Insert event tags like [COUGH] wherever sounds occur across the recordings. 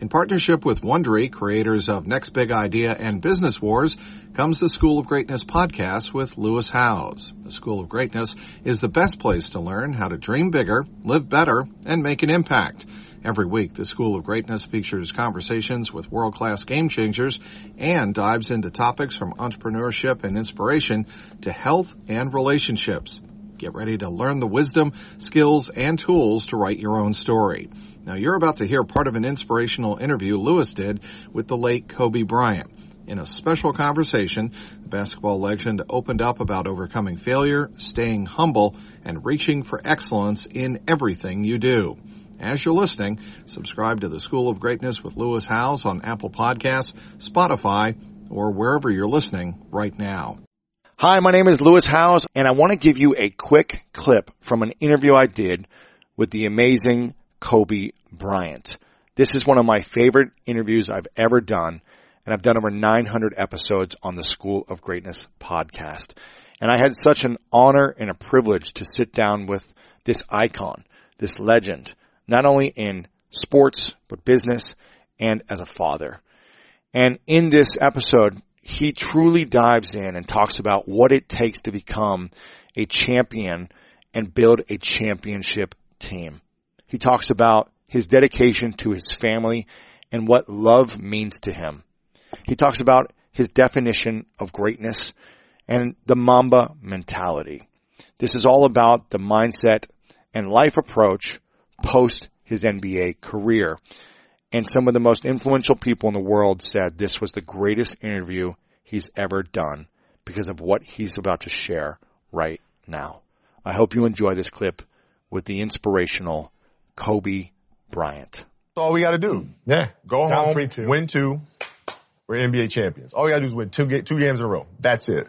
In partnership with Wondery, creators of Next Big Idea and Business Wars, comes the School of Greatness podcast with Lewis Howes. The School of Greatness is the best place to learn how to dream bigger, live better, and make an impact. Every week, the School of Greatness features conversations with world-class game changers and dives into topics from entrepreneurship and inspiration to health and relationships. Get ready to learn the wisdom, skills, and tools to write your own story. Now you're about to hear part of an inspirational interview Lewis did with the late Kobe Bryant. In a special conversation, the basketball legend opened up about overcoming failure, staying humble, and reaching for excellence in everything you do. As you're listening, subscribe to the School of Greatness with Lewis Howes on Apple Podcasts, Spotify, or wherever you're listening right now. Hi, my name is Lewis Howes, and I want to give you a quick clip from an interview I did with the amazing Kobe Bryant. This is one of my favorite interviews I've ever done, and I've done over 900 episodes on the School of Greatness podcast. And I had such an honor and a privilege to sit down with this icon, this legend, not only in sports, but business and as a father. And in this episode, he truly dives in and talks about what it takes to become a champion and build a championship team. He talks about his dedication to his family and what love means to him. He talks about his definition of greatness and the Mamba mentality. This is all about the mindset and life approach post his NBA career and some of the most influential people in the world said this was the greatest interview he's ever done because of what he's about to share right now. I hope you enjoy this clip with the inspirational Kobe Bryant. That's all we got to do. Yeah. Go Down home, 3-2. win two. We're NBA champions. All we got to do is win two, ga- two games in a row. That's it.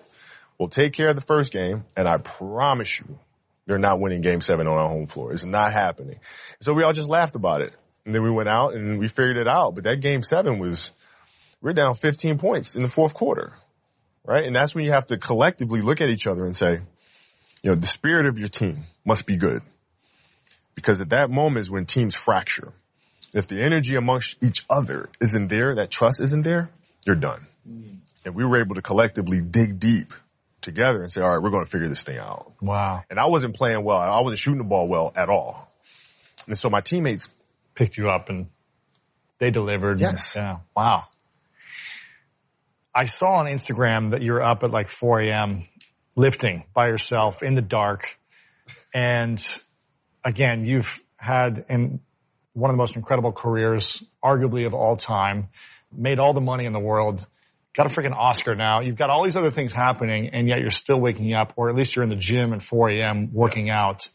We'll take care of the first game, and I promise you, they're not winning game seven on our home floor. It's not happening. So we all just laughed about it. And then we went out and we figured it out. But that game seven was, we're down 15 points in the fourth quarter. Right? And that's when you have to collectively look at each other and say, you know, the spirit of your team must be good. Because at that moment is when teams fracture. If the energy amongst each other isn't there, that trust isn't there, you're done. Mm-hmm. And we were able to collectively dig deep together and say, all right, we're going to figure this thing out. Wow. And I wasn't playing well. I wasn't shooting the ball well at all. And so my teammates, Picked you up and they delivered. Yes. Yeah. Wow. I saw on Instagram that you're up at like 4 a.m. lifting by yourself in the dark. And again, you've had in one of the most incredible careers, arguably of all time, made all the money in the world, got a freaking Oscar now. You've got all these other things happening and yet you're still waking up or at least you're in the gym at 4 a.m. working out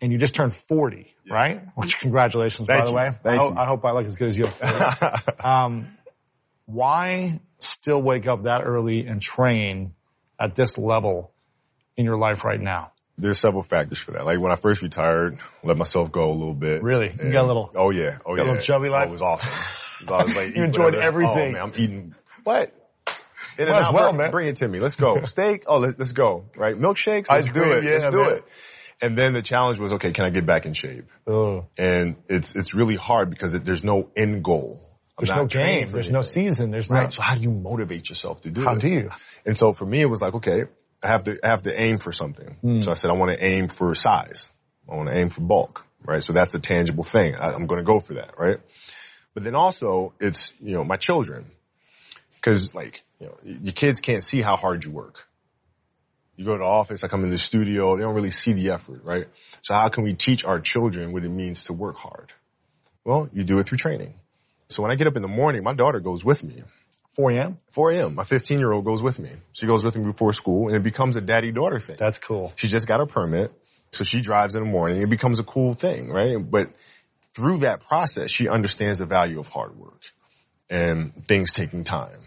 and you just turned 40, right? Which congratulations, Thank by the way. Thank I, hope, you. I hope I look as good as you. [LAUGHS] Um, why still wake up that early and train at this level in your life right now? there's several factors for that. Like when I first retired, let myself go a little bit. Really? You got a little- Oh yeah. Oh got a little chubby Oh, life? it was awesome. [LAUGHS] It was awesome. Like, You enjoyed whatever- everything. Oh man, I'm eating. What? In Might and out, well, bring, man. bring it to me. Let's go. [LAUGHS] Steak. Oh, let, let's go. Right. Milkshakes. Let's do cream, it. yeah, let's do man. it. And then the challenge was, okay, can I get back in shape? Oh, And it's it's really hard because it, there's no end goal. There's no game. There's no season. There's Right. no. So how do you motivate yourself to do How it? How do you? And so for me, it was like, okay, I have to, I have to aim for something. Hmm. So I said, I want to aim for size. I want to aim for bulk, right? So that's a tangible thing. I, I'm going to go for that, right? But then also it's, you know, my children. Cause like, you know, your kids can't see how hard you work. You go to the office, I come in the studio, they don't really see the effort, right? So how can we teach our children what it means to work hard? Well, you do it through training. So when I get up in the morning, my daughter goes with me. 4 a.m. 4 a.m. My 15 year old goes with me. She goes with me before school and it becomes a daddy daughter thing. That's cool. She just got a permit. So she drives in the morning. It becomes a cool thing, right? But through that process, she understands the value of hard work and things taking time.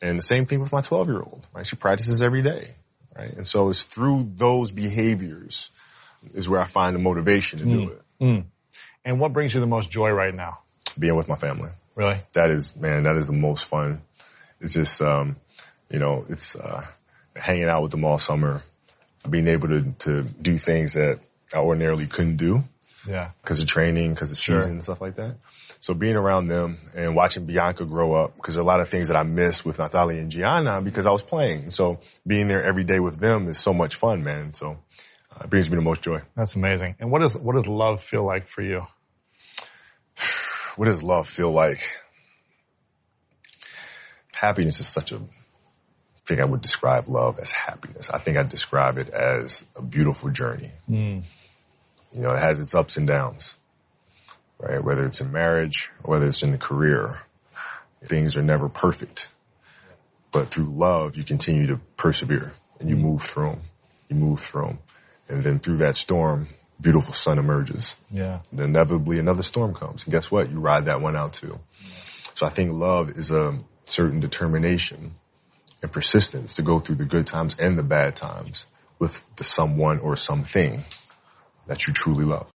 And the same thing with my 12 year old, right? She practices every day, right? And so it's through those behaviors is where I find the motivation to do mm. it. Mm. And what brings you the most joy right now? Being with my family. Really? That is, man, that is the most fun. It's just, um, you know, it's, uh, hanging out with them all summer, being able to, to do things that I ordinarily couldn't do Yeah. because of training, because of Sure. season and stuff like that. So being around them and watching Bianka grow up, because there are a lot of things that I missed with Natalia and Gianna because I was playing. So being there every day with them is so much fun, man. So uh, it brings me the most joy. That's amazing. And what does, what does love feel like for you? What does love feel like? Happiness is such a, I think I would describe love as happiness. I think I describe it as a beautiful journey. Hmm. You know, it has its ups and downs, right? Whether it's in marriage or whether it's in a career, things are never perfect. But through love, you continue to persevere and you hmm. move through them. You move through them. And then through that storm, beautiful sun emerges. Yeah. And inevitably another storm comes. And guess what? You ride that one out too. So I think love is a certain determination and persistence to go through the good times and the bad times with the someone or something that you truly love.